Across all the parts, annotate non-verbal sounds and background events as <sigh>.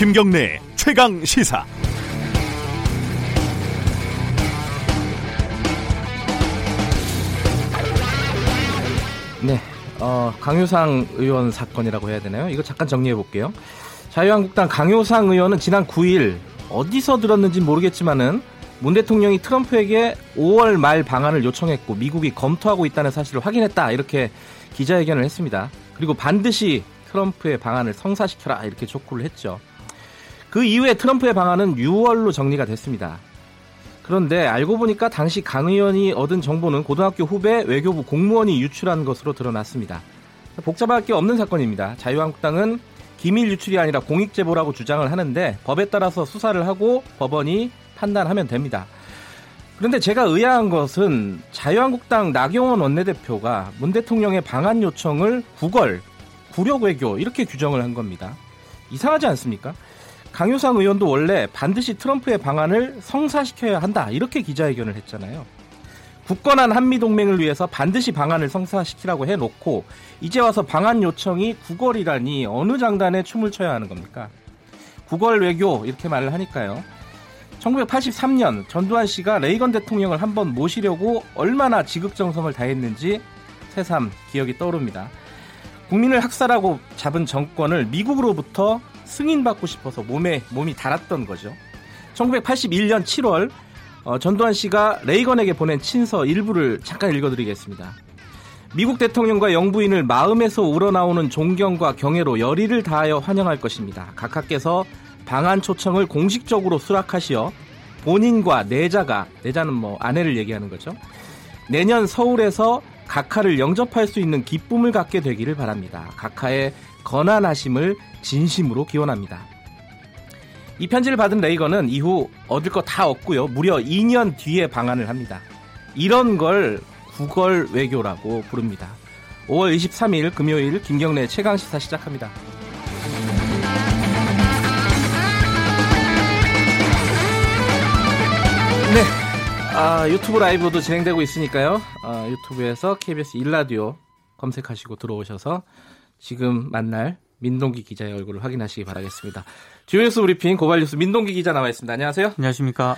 김경래 최강 시사. 네, 어, 강효상 의원 사건이라고 해야 되나요? 이거 잠깐 정리해 볼게요. 자유한국당 강효상 의원은 지난 9일 어디서 들었는지 모르겠지만은 문 대통령이 트럼프에게 5월 말 방안을 요청했고 미국이 검토하고 있다는 사실을 확인했다 이렇게 기자회견을 했습니다. 그리고 반드시 트럼프의 방안을 성사시켜라 이렇게 촉구를 했죠. 그 이후에 트럼프의 방안은 6월로 정리가 됐습니다. 그런데 알고 보니까 당시 강 의원이 얻은 정보는 고등학교 후배 외교부 공무원이 유출한 것으로 드러났습니다. 복잡할 게 없는 사건입니다. 자유한국당은 기밀 유출이 아니라 공익 제보라고 주장을 하는데 법에 따라서 수사를 하고 법원이 판단하면 됩니다. 그런데 제가 의아한 것은 자유한국당 나경원 원내대표가 문 대통령의 방한 요청을 구걸, 구력 외교 이렇게 규정을 한 겁니다. 이상하지 않습니까? 강효상 의원도 원래 반드시 트럼프의 방안을 성사시켜야 한다 이렇게 기자회견을 했잖아요. 굳건한 한미 동맹을 위해서 반드시 방안을 성사시키라고 해놓고 이제 와서 방안 요청이 구걸이라니 어느 장단에 춤을 춰야 하는 겁니까? 구걸 외교 이렇게 말을 하니까요. 1983년 전두환 씨가 레이건 대통령을 한번 모시려고 얼마나 지극정성을 다했는지 새삼 기억이 떠오릅니다. 국민을 학살하고 잡은 정권을 미국으로부터 승인받고 싶어서 몸에 몸이 달았던 거죠. 1981년 7월 어, 전두환 씨가 레이건에게 보낸 친서 일부를 잠깐 읽어드리겠습니다. 미국 대통령과 영부인을 마음에서 우러나오는 존경과 경애로 열의를 다하여 환영할 것입니다. 각하께서 방한 초청을 공식적으로 수락하시어 본인과 내자가 내자는 뭐 아내를 얘기하는 거죠. 내년 서울에서 각하를 영접할 수 있는 기쁨을 갖게 되기를 바랍니다. 각하의 건안하심을 진심으로 기원합니다. 이 편지를 받은 레이건은 이후 얻을 거 다 얻고요. 무려 2년 뒤에 방한을 합니다. 이런 걸 구걸 외교라고 부릅니다. 5월 23일 금요일 김경래 최강 시사 시작합니다. 네. 아, 유튜브 라이브도 진행되고 있으니까요. 아, 유튜브에서 KBS 일라디오 검색하시고 들어오셔서 지금 만날 민동기 기자의 얼굴을 확인하시기 바라겠습니다. 주요 뉴스 브리핑 고발 뉴스 민동기 기자 나와 있습니다. 안녕하세요. 안녕하십니까.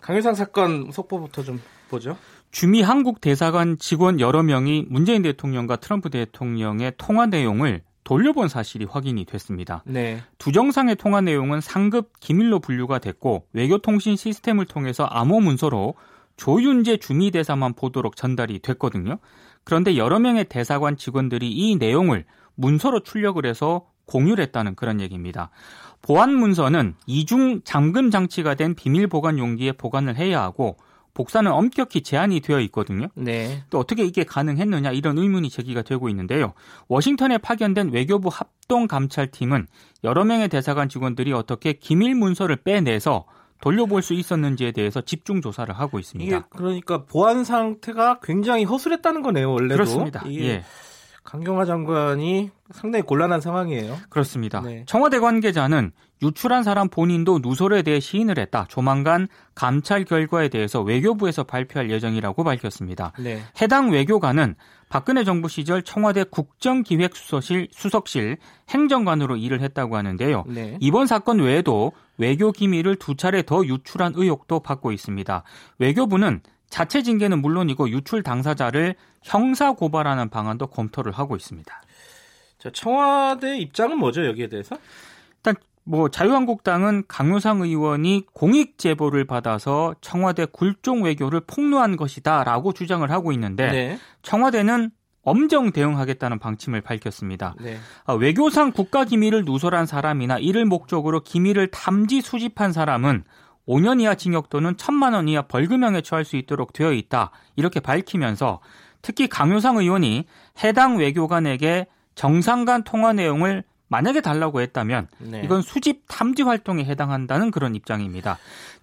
강효상 사건 속보부터 좀 보죠. 주미 한국 대사관 직원 여러 명이 문재인 대통령과 트럼프 대통령의 통화 내용을 돌려본 사실이 확인이 됐습니다. 네. 두 정상의 통화 내용은 삼급 기밀로 분류가 됐고 외교통신 시스템을 통해서 암호 문서로 조윤재 주미 대사만 보도록 전달이 됐거든요. 그런데 여러 명의 대사관 직원들이 이 내용을 문서로 출력을 해서 공유를 했다는 그런 얘기입니다. 보안 문서는 이중 잠금 장치가 된 비밀 보관 용기에 보관을 해야 하고 복사는 엄격히 제한이 되어 있거든요. 네. 또 어떻게 이게 가능했느냐 이런 의문이 제기가 되고 있는데요. 워싱턴에 파견된 외교부 합동 감찰팀은 여러 명의 대사관 직원들이 어떻게 기밀 문서를 빼내서 돌려볼 수 있었는지에 대해서 집중 조사를 하고 있습니다. 이게 그러니까 보안 상태가 굉장히 허술했다는 거네요, 원래도. 그렇습니다. 예. 강경화 장관이 상당히 곤란한 상황이에요. 그렇습니다. 네. 청와대 관계자는 유출한 사람 본인도 누설에 대해 시인을 했다. 조만간 감찰 결과에 대해서 외교부에서 발표할 예정이라고 밝혔습니다. 네. 해당 외교관은 박근혜 정부 시절 청와대 국정기획수석실 수석실 행정관으로 일을 했다고 하는데요. 네. 이번 사건 외에도 외교 기밀을 두 차례 더 유출한 의혹도 받고 있습니다. 외교부는 자체 징계는 물론이고 유출 당사자를 형사 고발하는 방안도 검토를 하고 있습니다. 자, 청와대 입장은 뭐죠 여기에 대해서? 일단 뭐 자유한국당은 강효상 의원이 공익 제보를 받아서 청와대 굴종 외교를 폭로한 것이다라고 주장을 하고 있는데 네. 청와대는 엄정 대응하겠다는 방침을 밝혔습니다. 네. 아, 외교상 국가 기밀을 누설한 사람이나 이를 목적으로 기밀을 탐지 수집한 사람은 5년 이하 징역 또는 1천만 원 이하 벌금형에 처할 수 있도록 되어 있다. 이렇게 밝히면서 특히 강효상 의원이 해당 외교관에게 정상 간 통화 내용을 만약에 달라고 했다면 네. 이건 수집 탐지 활동에 해당한다는 그런 입장입니다.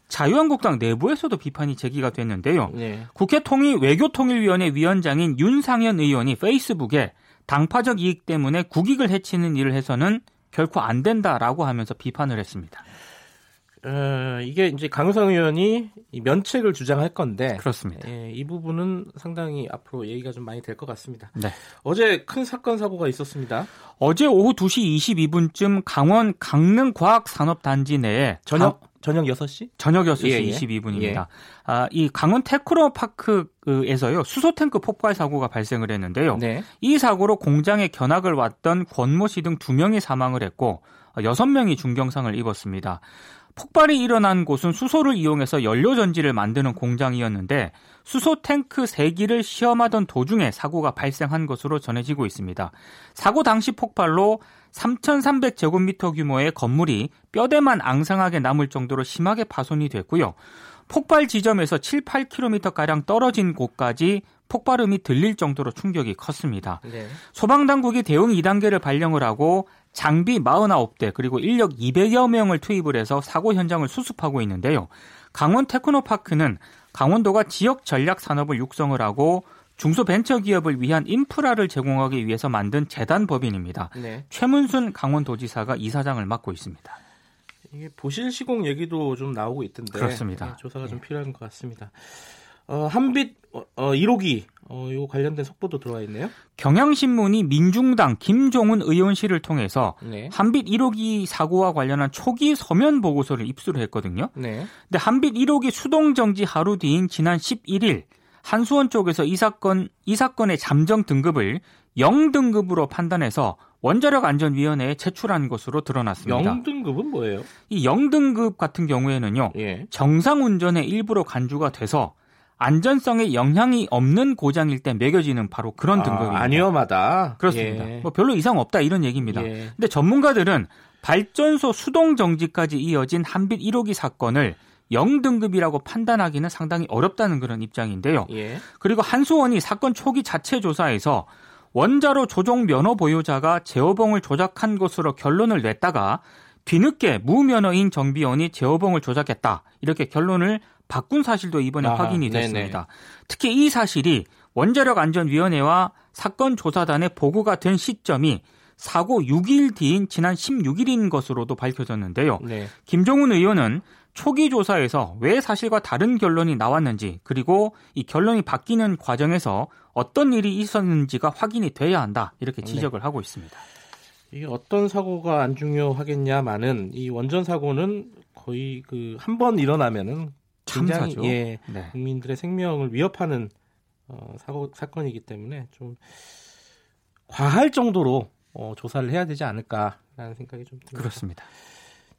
자유한국당 내부에서도 비판이 제기가 됐는데요. 네. 국회 통일 외교통일위원회 위원장인 윤상현 의원이 페이스북에 당파적 이익 때문에 국익을 해치는 일을 해서는 결코 안 된다라고 하면서 비판을 했습니다. 어, 이게 이제 강효상 의원이 면책을 주장할 건데 그렇습니다. 예, 이 부분은 상당히 앞으로 얘기가 좀 많이 될 것 같습니다. 네. 어제 큰 사건 사고가 있었습니다. 어제 오후 2시 22분쯤 강원 강릉 과학 산업 단지 내에 저녁 강... 저녁 6시? 저녁 6시 예, 예. 22분입니다. 예. 아, 이 강원 테크노 파크에서요. 수소 탱크 폭발 사고가 발생을 했는데요. 네. 이 사고로 공장에 견학을 왔던 권모 씨 등 두 명이 사망을 했고 여섯 명이 중경상을 입었습니다. 폭발이 일어난 곳은 수소를 이용해서 연료 전지를 만드는 공장이었는데 수소 탱크 3기를 시험하던 도중에 사고가 발생한 것으로 전해지고 있습니다. 사고 당시 폭발로 3,300제곱미터 규모의 건물이 뼈대만 앙상하게 남을 정도로 심하게 파손이 됐고요. 폭발 지점에서 7, 8km가량 떨어진 곳까지 폭발음이 들릴 정도로 충격이 컸습니다. 네. 소방당국이 대응 2단계를 발령을 하고 장비 49대 그리고 인력 200여 명을 투입을 해서 사고 현장을 수습하고 있는데요. 강원 테크노파크는 강원도가 지역 전략 산업을 육성을 하고 중소벤처기업을 위한 인프라를 제공하기 위해서 만든 재단 법인입니다. 네. 최문순 강원도지사가 이사장을 맡고 있습니다. 이게 보실 시공 얘기도 좀 나오고 있던데 그렇습니다. 네, 조사가 좀 예. 필요한 것 같습니다. 어, 한빛 어, 1호기 어, 요 관련된 속보도 들어와 있네요. 경향신문이 민중당 김종훈 의원실을 통해서 네. 한빛 1호기 사고와 관련한 초기 서면 보고서를 입수를 했거든요. 네. 근데 한빛 1호기 수동 정지 하루 뒤인 지난 11일 한수원 쪽에서 이 사건 이 사건의 잠정 등급을 0등급으로 판단해서 원자력 안전위원회에 제출한 것으로 드러났습니다. 0등급은 뭐예요? 이 0등급 같은 경우에는요. 예. 정상 운전에 일부러 간주가 돼서 안전성에 영향이 없는 고장일 때 매겨지는 바로 그런 아, 등급입니다. 안위험하다. 그렇습니다. 예. 뭐 별로 이상 없다 이런 얘기입니다. 예. 근데 전문가들은 발전소 수동 정지까지 이어진 한빛 1호기 사건을 0등급이라고 판단하기는 상당히 어렵다는 그런 입장인데요. 예. 그리고 한수원이 사건 초기 자체 조사에서 원자로 조종 면허 보유자가 제어봉을 조작한 것으로 결론을 냈다가 뒤늦게 무면허인 정비원이 제어봉을 조작했다. 이렇게 결론을 바꾼 사실도 이번에 아하, 확인이 됐습니다. 네네. 특히 이 사실이 원자력 안전위원회와 사건 조사단에 보고가 된 시점이 사고 6일 뒤인 지난 16일인 것으로도 밝혀졌는데요. 네. 김종훈 의원은 초기 조사에서 왜 사실과 다른 결론이 나왔는지 그리고 이 결론이 바뀌는 과정에서 어떤 일이 있었는지가 확인이 돼야 한다 이렇게 네. 지적을 네. 하고 있습니다. 이게 어떤 사고가 안 중요하겠냐마는 이 원전 사고는 거의 그 한 번 일어나면은 굉장히 참사죠. 예, 네. 국민들의 생명을 위협하는 어, 사고 사건이기 때문에 좀 과할 정도로 어, 조사를 해야 되지 않을까라는 생각이 좀 듭니다. 그렇습니다.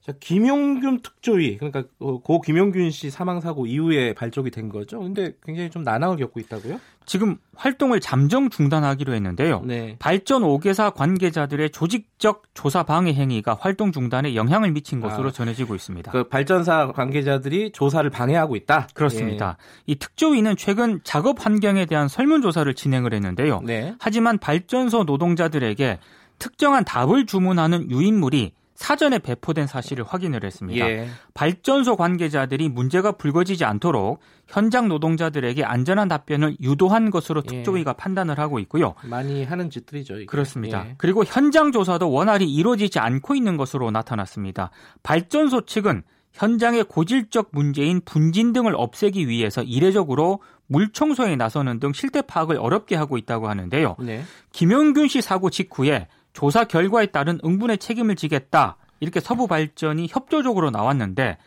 자, 김용균 특조위 그러니까 어, 고 김용균 씨 사망 사고 이후에 발족이 된 거죠. 근데 굉장히 좀 난항을 겪고 있다고요? 지금 활동을 잠정 중단하기로 했는데요. 네. 발전 5개사 관계자들의 조직적 조사 방해 행위가 활동 중단에 영향을 미친 것으로 아, 전해지고 있습니다. 그 발전사 관계자들이 조사를 방해하고 있다. 그렇습니다. 예. 이 특조위는 최근 작업 환경에 대한 설문 조사를 진행을 했는데요. 네. 하지만 발전소 노동자들에게 특정한 답을 주문하는 유인물이 사전에 배포된 사실을 확인을 했습니다. 예. 발전소 관계자들이 문제가 불거지지 않도록 현장 노동자들에게 안전한 답변을 유도한 것으로 예. 특조위가 예. 판단을 하고 있고요. 많이 하는 짓들이죠. 이게. 그렇습니다. 예. 그리고 현장 조사도 원활히 이루어지지 않고 있는 것으로 나타났습니다. 발전소 측은 현장의 고질적 문제인 분진 등을 없애기 위해서 이례적으로 물 청소에 나서는 등 실태 파악을 어렵게 하고 있다고 하는데요. 네. 김영균 씨 사고 직후에 조사 결과에 따른 응분의 책임을 지겠다. 이렇게 서부 발전이 협조적으로 나왔는데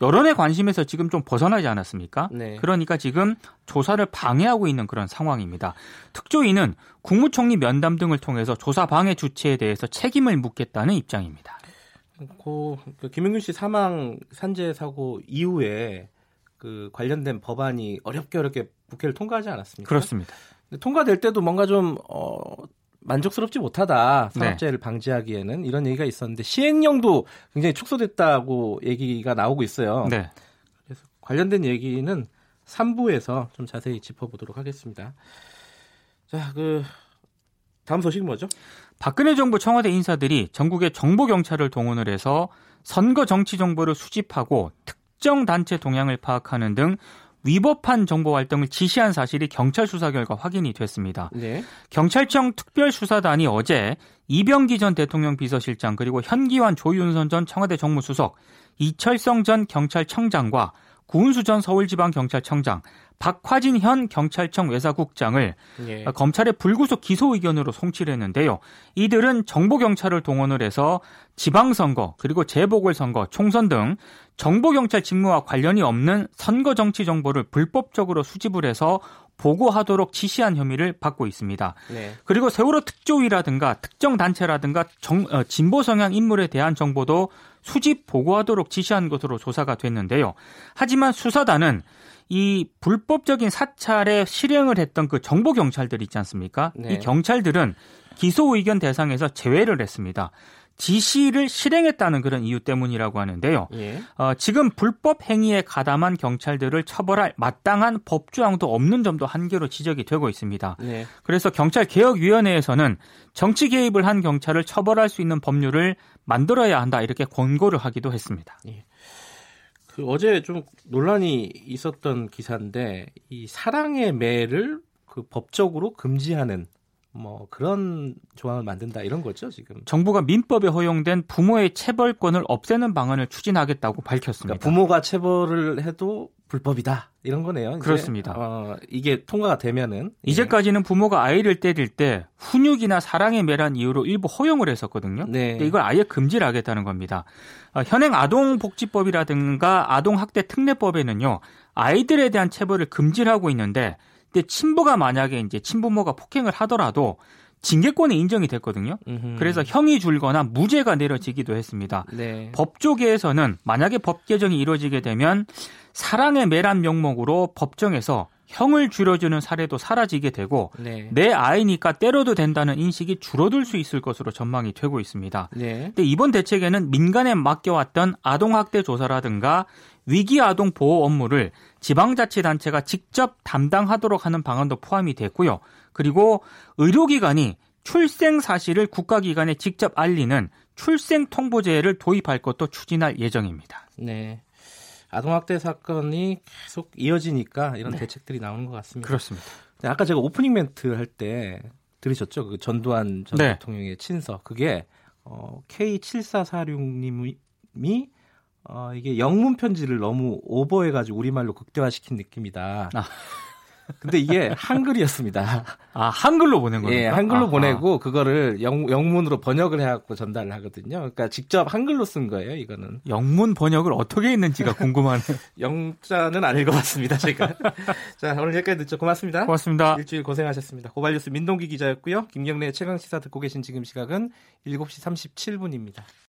여론의 관심에서 지금 좀 벗어나지 않았습니까? 네. 그러니까 지금 조사를 방해하고 있는 그런 상황입니다. 특조위는 국무총리 면담 등을 통해서 조사 방해 주체에 대해서 책임을 묻겠다는 입장입니다. 고, 그 김영균 씨 사망 산재 사고 이후에 그 관련된 법안이 어렵게 어렵게 국회를 통과하지 않았습니까? 그렇습니다. 통과될 때도 뭔가 좀 어, 만족스럽지 못하다 산업재해를 네. 방지하기에는 이런 얘기가 있었는데 시행령도 굉장히 축소됐다고 얘기가 나오고 있어요. 네. 그래서 관련된 얘기는 3부에서 좀 자세히 짚어보도록 하겠습니다. 자, 그 다음 소식 뭐죠? 박근혜 정부 청와대 인사들이 전국의 정보 경찰을 동원을 해서 선거 정치 정보를 수집하고 특정 단체 동향을 파악하는 등 위법한 정보 활동을 지시한 사실이 경찰 수사 결과 확인이 됐습니다. 네. 경찰청 특별수사단이 어제 이병기 전 대통령 비서실장 그리고 현기환 조윤선 전 청와대 정무수석, 이철성 전 경찰청장과 구은수 전 서울지방경찰청장, 박화진 현 경찰청 외사국장을 예. 검찰의 불구속 기소 의견으로 송치를 했는데요. 이들은 정보 경찰을 동원을 해서 지방선거 그리고 재보궐선거, 총선 등 정보 경찰 직무와 관련이 없는 선거 정치 정보를 불법적으로 수집을 해서 보고하도록 지시한 혐의를 받고 있습니다. 네. 그리고 세월호 특조위라든가 특정 단체라든가 정, 어, 진보 성향 인물에 대한 정보도 수집 보고하도록 지시한 것으로 조사가 됐는데요. 하지만 수사단은 이 불법적인 사찰에 실행을 했던 그 정보 경찰들 있지 않습니까? 네. 이 경찰들은 기소 의견 대상에서 제외를 했습니다. 지시를 실행했다는 그런 이유 때문이라고 하는데요. 예. 어, 지금 불법 행위에 가담한 경찰들을 처벌할 마땅한 법조항도 없는 점도 한계로 지적이 되고 있습니다. 네. 그래서 경찰개혁위원회에서는 정치 개입을 한 경찰을 처벌할 수 있는 법률을 만들어야 한다 이렇게 권고를 하기도 했습니다. 예. 그 어제 좀 논란이 있었던 기사인데 이 사랑의 매를 그 법적으로 금지하는 뭐 그런 조항을 만든다 이런 거죠 지금. 정부가 민법에 허용된 부모의 체벌권을 없애는 방안을 추진하겠다고 밝혔습니다. 그러니까 부모가 체벌을 해도 불법이다 이런 거네요. 이제. 그렇습니다. 어, 이게 통과가 되면은 예. 이제까지는 부모가 아이를 때릴 때 훈육이나 사랑의 매란 이유로 일부 허용을 했었거든요. 네. 근데 이걸 아예 금지를 하겠다는 겁니다. 어, 현행 아동복지법이라든가 아동학대 특례법에는요 아이들에 대한 체벌을 금지를 하고 있는데 근데 친부가 만약에 이제 친부모가 폭행을 하더라도 징계권이 인정이 됐거든요. 음흠. 그래서 형이 줄거나 무죄가 내려지기도 했습니다. 네. 법조계에서는 만약에 법 개정이 이루어지게 되면 사랑의 매란 명목으로 법정에서 형을 줄여주는 사례도 사라지게 되고 네. 내 아이니까 때려도 된다는 인식이 줄어들 수 있을 것으로 전망이 되고 있습니다. 네. 근데 이번 대책에는 민간에 맡겨왔던 아동학대 조사라든가 위기 아동 보호 업무를 지방자치단체가 직접 담당하도록 하는 방안도 포함이 됐고요. 그리고 의료기관이 출생 사실을 국가기관에 직접 알리는 출생 통보제를 도입할 것도 추진할 예정입니다. 네. 아동학대 사건이 계속 이어지니까 이런 네. 대책들이 나오는 것 같습니다. 그렇습니다. 아까 제가 오프닝 멘트 할 때 들으셨죠? 그 전두환 전 네. 대통령의 친서. 그게 어, K7446님이 어, 이게 영문 편지를 너무 오버해가지고 우리말로 극대화시킨 느낌이다. 아. 근데 이게 <laughs> 한글이었습니다. 아, 한글로 보낸 거예요? 예, 한글로 아, 보내고 그거를 영, 영문으로 번역을 해갖고 전달을 하거든요. 그러니까 직접 한글로 쓴 거예요, 이거는. 영문 번역을 어떻게 했는지가 궁금하네요. <laughs> 영자는 안 읽어봤습니다, 제가. <laughs> 자, 오늘 여기까지 듣죠. 고맙습니다. 고맙습니다. 일주일 고생하셨습니다. 고발뉴스 민동기 기자였고요. 김경래 최강시사 듣고 계신 지금 시각은 7시 37분입니다.